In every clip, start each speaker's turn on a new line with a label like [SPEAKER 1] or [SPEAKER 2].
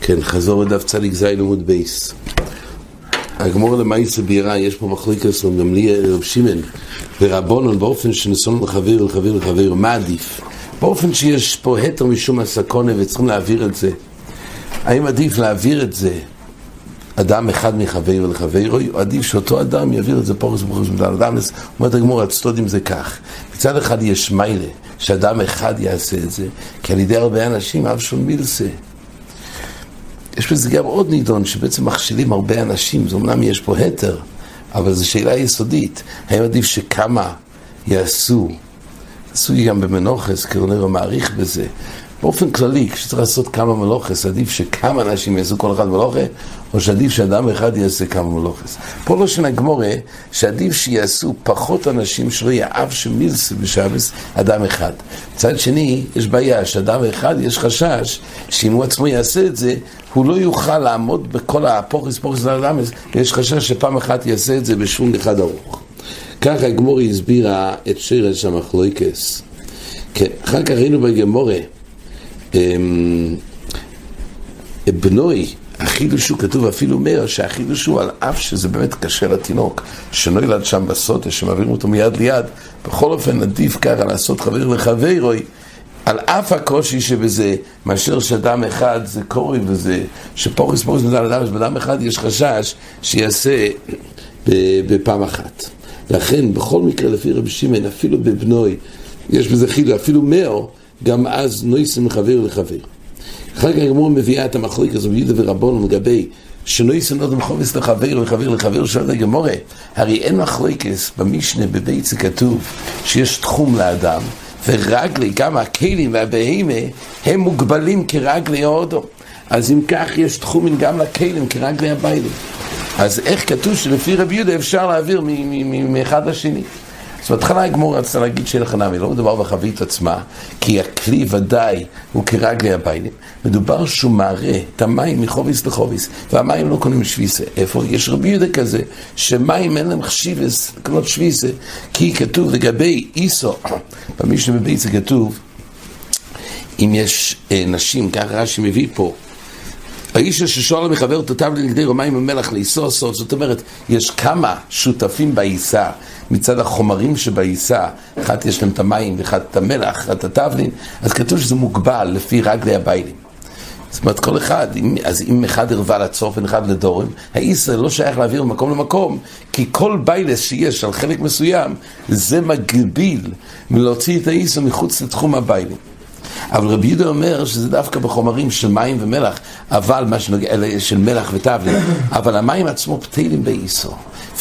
[SPEAKER 1] כן, חזור לדף צדיק ז' עמוד בייס. הגמור למעשה בירה, יש פה מחליקס לי רב שמעון ורבונון באופן שנסון לחבר לחבר לחבר, מה עדיף? באופן שיש פה התר משום הסקונה וצריכים להעביר את זה. האם עדיף להעביר את זה אדם אחד מחבר או עדיף שאותו אדם יעביר את זה פורס וחוץ מדל אדם, אומרת הגמור, הצטודים זה כך. מצד אחד יש מיילה, שאדם אחד יעשה את זה, כי על ידי הרבה אנשים אף שום מילסה. יש בזה גם עוד נידון, שבעצם מכשילים הרבה אנשים, זה אמנם יש פה התר, אבל זו שאלה יסודית. האם עדיף שכמה יעשו, עשוי גם במנוחס, קרונר מעריך בזה. באופן כללי, כשצריך לעשות כמה מלוכס, עדיף שכמה אנשים יעשו כל אחד מלוכה, או שעדיף שאדם אחד יעשה כמה מלוכס. פה לא שנה גמורה, שעדיף שיעשו פחות אנשים שלא יאהב שמילס בשבס אדם אחד. מצד שני, יש בעיה שאדם אחד, יש חשש שאם הוא עצמו יעשה את זה, הוא לא יוכל לעמוד בכל הפוכס פוכס לאדמס, ויש חשש שפעם אחת יעשה את זה בשום אחד ארוך. ככה גמורי הסבירה את שרש המחלויקס. כן, אחר כך ראינו בגמורה בנוי, החידוש הוא כתוב אפילו מאיר, שהחידוש הוא על אף שזה באמת קשה לתינוק, שנולד שם בסוטה, שמעבירים אותו מיד ליד, בכל אופן עדיף ככה לעשות חבר לחברוי, על אף הקושי שבזה, מאשר שאדם אחד זה קורי וזה, שפורס פורס מזל אדם, שבאדם אחד יש חשש שיעשה בפעם אחת. לכן, בכל מקרה, לפי רבי שמעון, אפילו בבנוי, יש בזה חידוש, אפילו מאור, גם אז נויסם מחבר לחבר. אחר כך הגמור מביאה את המחלוק הזה ביהודה ורבון לגבי שנויסם נודם חובס לחבר וחבר לחבר שואל הגמורה, הרי אין מחלוקס במשנה בבית זה כתוב שיש תחום לאדם ורגלי, גם הכלים והבהימה הם מוגבלים כרגלי ההודו אז אם כך יש תחומים גם לכלים כרגלי הביילים. אז איך כתוב שלפי רבי יהודה אפשר להעביר מאחד לשני אז בהתחלה הגמור רצה להגיד שאין לך נמי, לא מדובר בחבית עצמה, כי הכלי ודאי הוא כרגלי הביילים. מדובר שהוא מראה את המים מחוביס לחוביס, והמים לא קונים שוויסה. איפה? יש רבי יהודה כזה, שמים אין להם חשיבס לקנות שוויסה, כי כתוב לגבי איסו, במשנה בבית זה כתוב, אם יש אה, נשים, ככה רש"י מביא פה, האיש ששואל מחבר תותיו לנגדי רומים ומלח לאיסור סוד, זאת אומרת, יש כמה שותפים בעיסה מצד החומרים שבעיסה, אחת יש להם את המים ואחת את המלח, אחת את התבלין, אז כתוב שזה מוגבל לפי רגלי הביילים. זאת אומרת, כל אחד, אז אם אחד ערווה לצופן, אחד לדורם, האיסר לא שייך להעביר ממקום למקום, כי כל ביילס שיש על חלק מסוים, זה מגביל מלהוציא את האיסר מחוץ לתחום הביילים. אבל רבי יהודה אומר שזה דווקא בחומרים של מים ומלח, אבל מה שנוגע, של מלח וטבלין, אבל המים עצמו פתילים באיסו.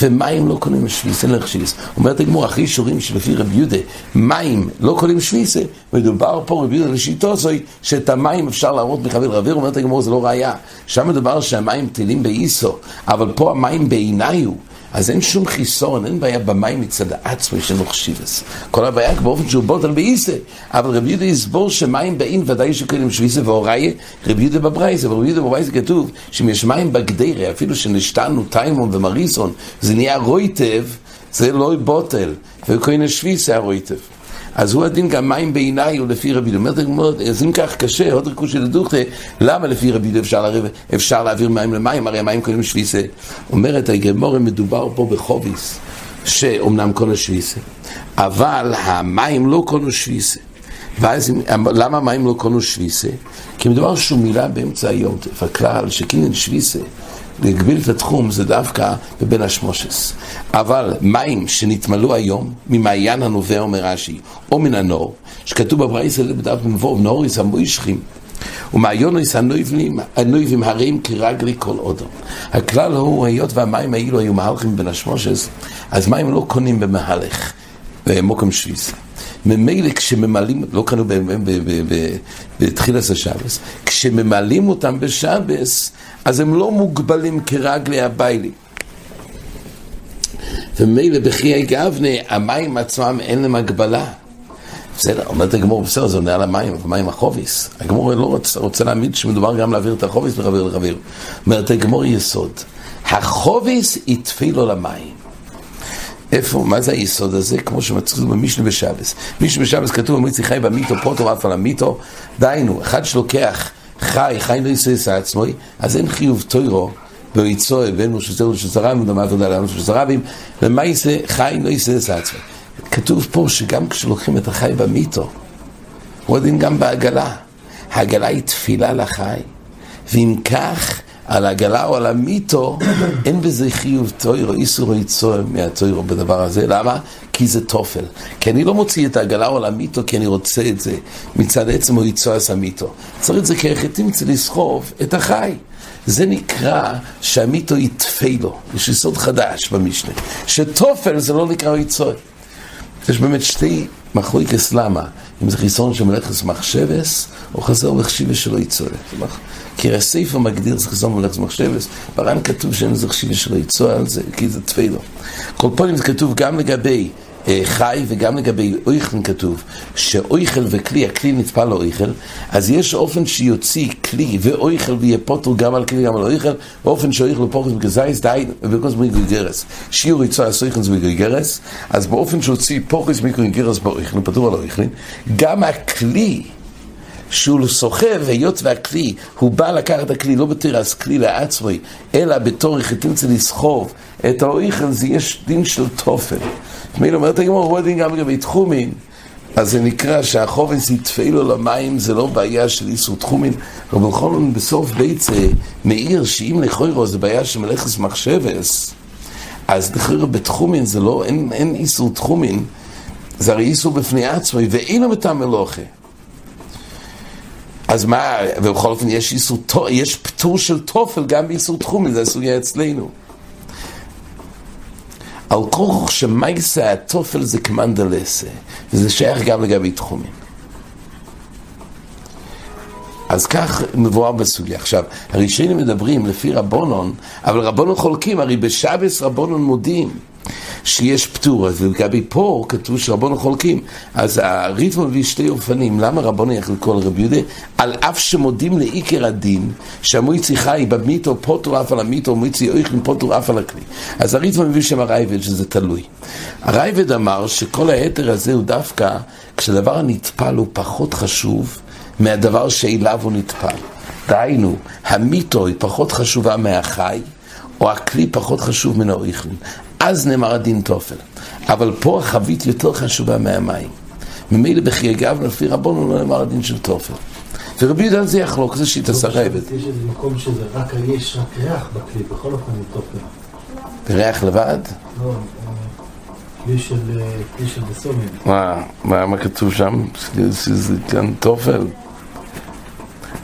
[SPEAKER 1] ומים לא קונים שוויס, אין לך שוויס. אומרת הגמור, אחרי אישורים שלפי רבי יהודה, מים לא קונים שוויסה, מדובר פה רבי יהודה לשיטו זוי, שאת המים אפשר להראות מחבר רבי, אומרת הגמור, זה לא ראייה. שם מדובר שהמים פתילים באיסו, אבל פה המים בעיניו. אז אין שום חיסון, אין בעיה במים מצד עצמו יש לנו חשיבס. כל הבעיה באופן שהוא בוטל באיסה. אבל רבי יהודה יסבור שמים בעין ודאי שקוראים שוויסה והוראי, רבי יהודה בברייזה, אבל רבי יהודה בברייזה כתוב שאם יש מים בגדרה, אפילו שנשתנו טיימון ומריסון, זה נהיה רויטב, זה לא בוטל, וקוראים שוויסה הרויטב. אז הוא הדין גם מים בעיניי הוא לפי רבי דוד. אומרת אז אם כך קשה, עוד רכוש של דוכתה, למה לפי רבי דוד אפשר, אפשר להעביר מים למים? הרי המים קוראים שוויסה. אומרת הגמורה, מדובר פה בחוביס, שאומנם קונו שוויסה, אבל המים לא קונו שוויסה. ואז למה המים לא קונו שוויסה? כי מדובר שהוא מילה באמצע היום, הכלל שקינן שוויסה להגביל את התחום זה דווקא בבין השמושס. אבל מים שנתמלאו היום, ממעיין הנובע אומר רש"י, או מן הנור, שכתוב בברייסה בדף מבוא, נוריס המוישכים, ומעיונוס הנויבים, הרים כרגלי כל אודו. הכלל הוא, היות והמים האלו היו מהלכים בין השמושס, אז מים לא קונים במהלך, במוקם שוויסה. ממילא כשממלאים, לא קנו בתחילת השבס, כשממלאים אותם בשבס, אז הם לא מוגבלים כרגלי הביילים. ומילא בחיי גבנה, המים עצמם אין להם הגבלה. בסדר, אומרת הגמור, בסדר, זה עונה על המים, מים החוביס. הגמור לא רוצה, רוצה להעמיד שמדובר גם להעביר את החוביס מחבר לחבר. אומרת הגמור יסוד, החוביס יתפילו למים. איפה, מה זה היסוד הזה? כמו שמצחיק במשנה בשבס. משנה בשבס כתוב במועצי חי במיתו פוטו אף על המיתו, דהיינו, אחד שלוקח חי, חי לא יסייס עצמו, אז אין חיוב טוירו ויצוי מושזר לשזרם וגם עבודה לענות שזרבים, ומה יעשה חי לא יסייס עצמו. כתוב פה שגם כשלוקחים את החי במיתו, הדין גם בעגלה. העגלה היא תפילה לחי, ואם כך, על העגלה או על המיתו, אין בזה חיוב טוירו, איסור יצור מהטוירו בדבר הזה. למה? כי זה תופל. כי אני לא מוציא את העגלה או על המיתו כי אני רוצה את זה מצד עצם או יצועס המיתו. צריך את זה כהחטאים צריך לסחוב את החי. זה נקרא שהמיתו יתפה לו. יש יסוד חדש במשנה. שתופל זה לא נקרא יצוע. יש באמת שתי מחלוקס למה. אם זה חיסון של מלאכת מחשבס, או חזר מחשיבס שלא יצוע. כי הספר מגדיר זה חיסון מלאכת מחשבס, ברן כתוב שאין זה חשיבס שלא יצוע על זה, כי זה תפילו. כל פעמים זה כתוב גם לגבי אה, חי וגם לגבי אויכל כתוב שאויכל וכלי, הכלי נטפל לאויכל, אז יש אופן שיוציא כלי ואויכל ויהיה פוטר גם על כלי גם על אויכל, באופן שאויכל ופוחס מגזייס די ובקוס מגרגרס. שיעור יצוא הסויכל זה מגרגרס, אז באופן שהוציא פוחס מגרגרס באויכל, פטור על אויכל, גם הכלי שהוא סוחב, היות והכלי, הוא בא לקחת הכלי, לא בתירס כלי לעצמי, אלא בתור צריך לסחוב את האויכל, זה יש דין של תופל. מילא אומרת הגמור, הוא הדין גם לגבי תחומין. אז זה נקרא שהחובס יתפעילו למים, זה לא בעיה של איסור תחומין. רבי חולון בסוף ביצה מעיר שאם לכוירו זה בעיה של מלאכס מחשבס, אז לכוירו בתחומין זה לא, אין, אין איסור תחומין, זה הרי איסור בפני עצמי, ואינו בתם מלוכה. אז מה, ובכל אופן יש איסור, יש פטור של תופל גם באיסור תחומין, זה הסוגיה אצלנו. על כוח שמייסה התופל זה כמנדלסה, וזה שייך גם לגבי תחומים. אז כך מבואר בסוגיה. עכשיו, הראשונים מדברים לפי רבונון, אבל רבונון חולקים, הרי בשבס רבונון מודים שיש פטור, אז לגבי פה כתוב שרבונון חולקים. אז הריתמו מביא שתי אופנים, למה רבונון יכול לקרוא לרבי יהודה? על אף שמודים לעיקר הדין, שהמויצי חי במיתו פוטו אף על המיתו, מויצי אויכלין פוטו אף על הכלי. אז הריתמו מביא שם הרייבד שזה תלוי. הרייבד אמר שכל היתר הזה הוא דווקא כשדבר הנטפל הוא פחות חשוב מהדבר שאליו הוא נטפל. דהיינו, המיתו היא פחות חשובה מהחי, או הכלי פחות חשוב מן האויכלין. אז נאמר הדין תופל. אבל פה החבית יותר חשובה מהמים. ממילא בחיי גב לפי רבונו לא נאמר הדין של תופל. ורבי יהודה על זה יחלוק, זה שיטה סרבת.
[SPEAKER 2] יש איזה מקום שזה רק, יש רק ריח בכלי, בכל אופן עם תופל.
[SPEAKER 1] ריח לבד?
[SPEAKER 2] לא, כלי של, בסומים.
[SPEAKER 1] מה, מה כתוב שם? זה כאן תופל.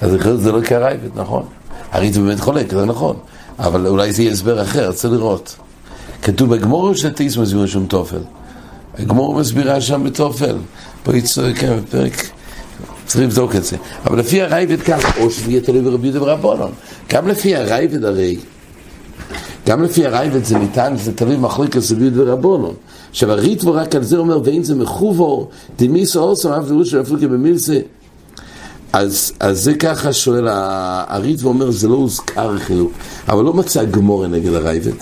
[SPEAKER 1] אז זה לא כרייבת, נכון. הרי זה באמת חולק, זה נכון. אבל אולי זה יהיה הסבר אחר, צריך לראות. כתוב בגמור שטיס מסביר שום תופל. הגמור מסבירה שם בתופל. פה יצא, כן, בפרק, צריך לבדוק את זה. אבל לפי הרייבד כך, או שזה יהיה תלוי ברבי יהודה ורבונון. גם לפי הרייבד הרי, גם לפי הרייבד זה ניתן, זה תלוי מחלוקת רבי יהודה ורבונון. עכשיו הריטבו רק על זה אומר, ואין זה מחובו, דמיסו אורסו, אף דרוש אפילו כבמילסה. אז, אז זה ככה שואל הריטבו אומר, זה לא הוזכר חילוק, אבל לא מצא גמורה נגד הרייבד.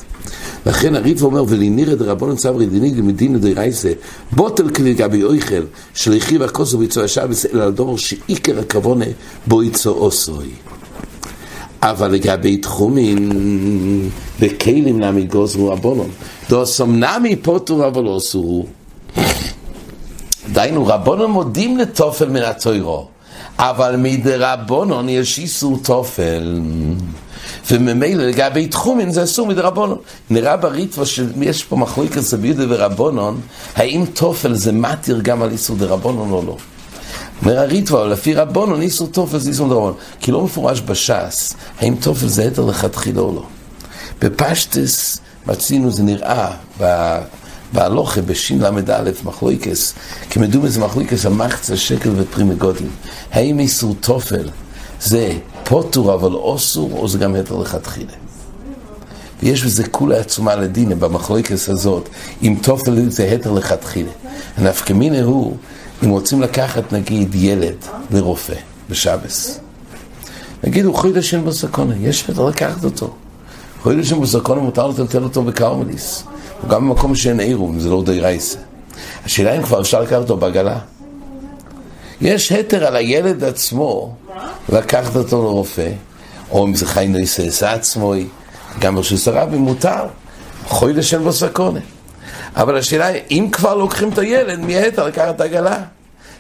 [SPEAKER 1] לכן הריטבו אומר, ולנירא דרבנן צברי דיני למדינא דרייסה, בוטל כלי גבי אויכל, שליחי והכוסו ביצוע השבס, אלא על דור שעיקר הכוונה בו יצוא אוסוי. אבל לגבי תחומים וכלים נמי גוזרו רבונון, דוסום נמי פוטו אבל לא אסורו. רבונון מודים לתופל מן התוירו, אבל מדרבונון יש איסור תופל. וממילא לגבי תחומין זה אסור מדרבנון. נראה בריטווה שיש פה מחלוקת סבידה ורבונון, האם תופל זה מתיר גם על איסור דרבנון או לא. אומר הריטווה, לפי רבונון איסור תופל זה איסור דרבנון. כי לא מפורש בש"ס, האם תופל זה היתר לכתחילה או לא. בפשטס מצינו, זה נראה בהלוכה בשל"א מחלוקס, כמדומה זה מחלוקס המחצה שקל ופרימי גודל. האם איסור תופל זה פוטור אבל אוסור, או זה גם היתר לכתחילה. ויש בזה כולה עצומה לדינה במחלוקס הזאת, אם תופל זה היתר לכתחילה. הנפקא מינה הוא, אם רוצים לקחת נגיד ילד לרופא בשבס, נגיד הוא חוי לשם בסקונה, יש היתר לקחת אותו. חוי לשם בסקונה מותר לטלטל אותו בקרמליס. גם במקום שאין עירום, זה לא די רייסה. השאלה אם כבר אפשר לקחת אותו בעגלה. יש היתר על הילד עצמו לקחת אותו לרופא, או אם זה חי נויסס עצמו, גם ברשוס הרבי מותר, חוי לשם בסקונה. אבל השאלה היא, אם כבר לוקחים את הילד, מי היתר לקחת את העגלה?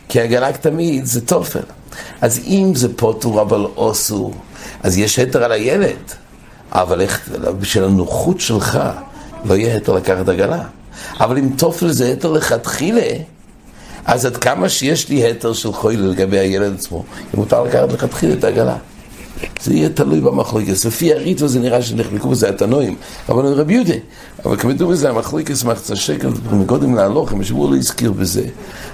[SPEAKER 1] כי עגלה תמיד זה תופל. אז אם זה פוטור אבל אוסור, אז יש היתר על הילד. אבל איך, בשביל הנוחות שלך, לא יהיה היתר לקחת עגלה. אבל אם תופל זה היתר לכתחילה, אז עד כמה שיש לי היתר של חויל לגבי הילד עצמו, אם מותר לקחת לכתחילה את העגלה. זה יהיה תלוי במחלוקס. לפי הריטו זה נראה שנחלקו בזה התנועים, אבל רבי יהודה. אבל כמדו בזה המחלוקס מחצה שקל, מקודם להלוך, אם שבוע לא הזכיר בזה,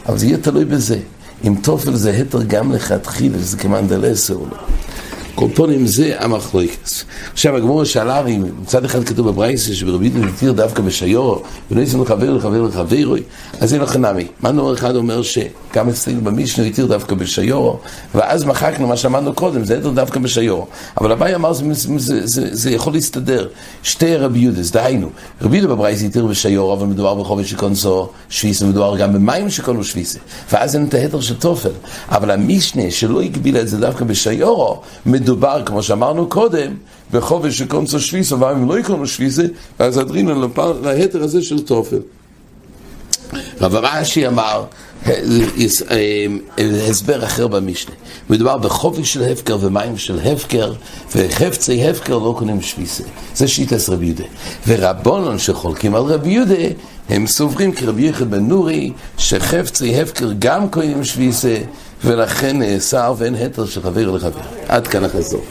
[SPEAKER 1] אבל זה יהיה תלוי בזה. אם תופל זה היתר גם לכתחילה, זה כמאן דלסה או לא. קורפונים זה המחלוקס. עכשיו הגמור שאלה, אם מצד אחד כתוב בברייסה שברבי יהודה התיר דווקא בשיורו, ולא יצאנו לחבר לחבר לחברוי, אז אין לך נמי. מה נאמר אחד אומר שגם אצלנו במישנו התיר דווקא בשיורו, ואז מחקנו מה שאמרנו קודם, זה התיר דווקא בשיורו. אבל הבאי אמר, זה, זה, זה, זה יכול להסתדר. שתי רבי יהודס, דהיינו, רבי יהודה בברייסה התיר בשיורו, אבל מדובר בחובש שקונסו שוויסה, מדובר גם במים שקונו שוויסה. ואז אין את ההתר של תופל. אבל המשנה שלא הגבילה את זה דווקא בשיורו, מדובר, כמו שאמרנו קודם, בחופש שקונסו שוויסה, ואם לא יקונו שוויסה, אז אדרינן להיתר הזה של תופל. רב רש"י אמר, הסבר אחר במשנה. מדובר בחופש של הפקר ומים של הפקר, וחפצי הפקר לא קונים שוויסה. זה שיטס רבי יהודה. ורבונון שחולקים על רבי יהודה, הם סוברים כרבי יחד בן נורי, שחפצי הפקר גם קונים שוויסה, ולכן נאסר ואין התר של חבר לחבר. עד כאן החזור.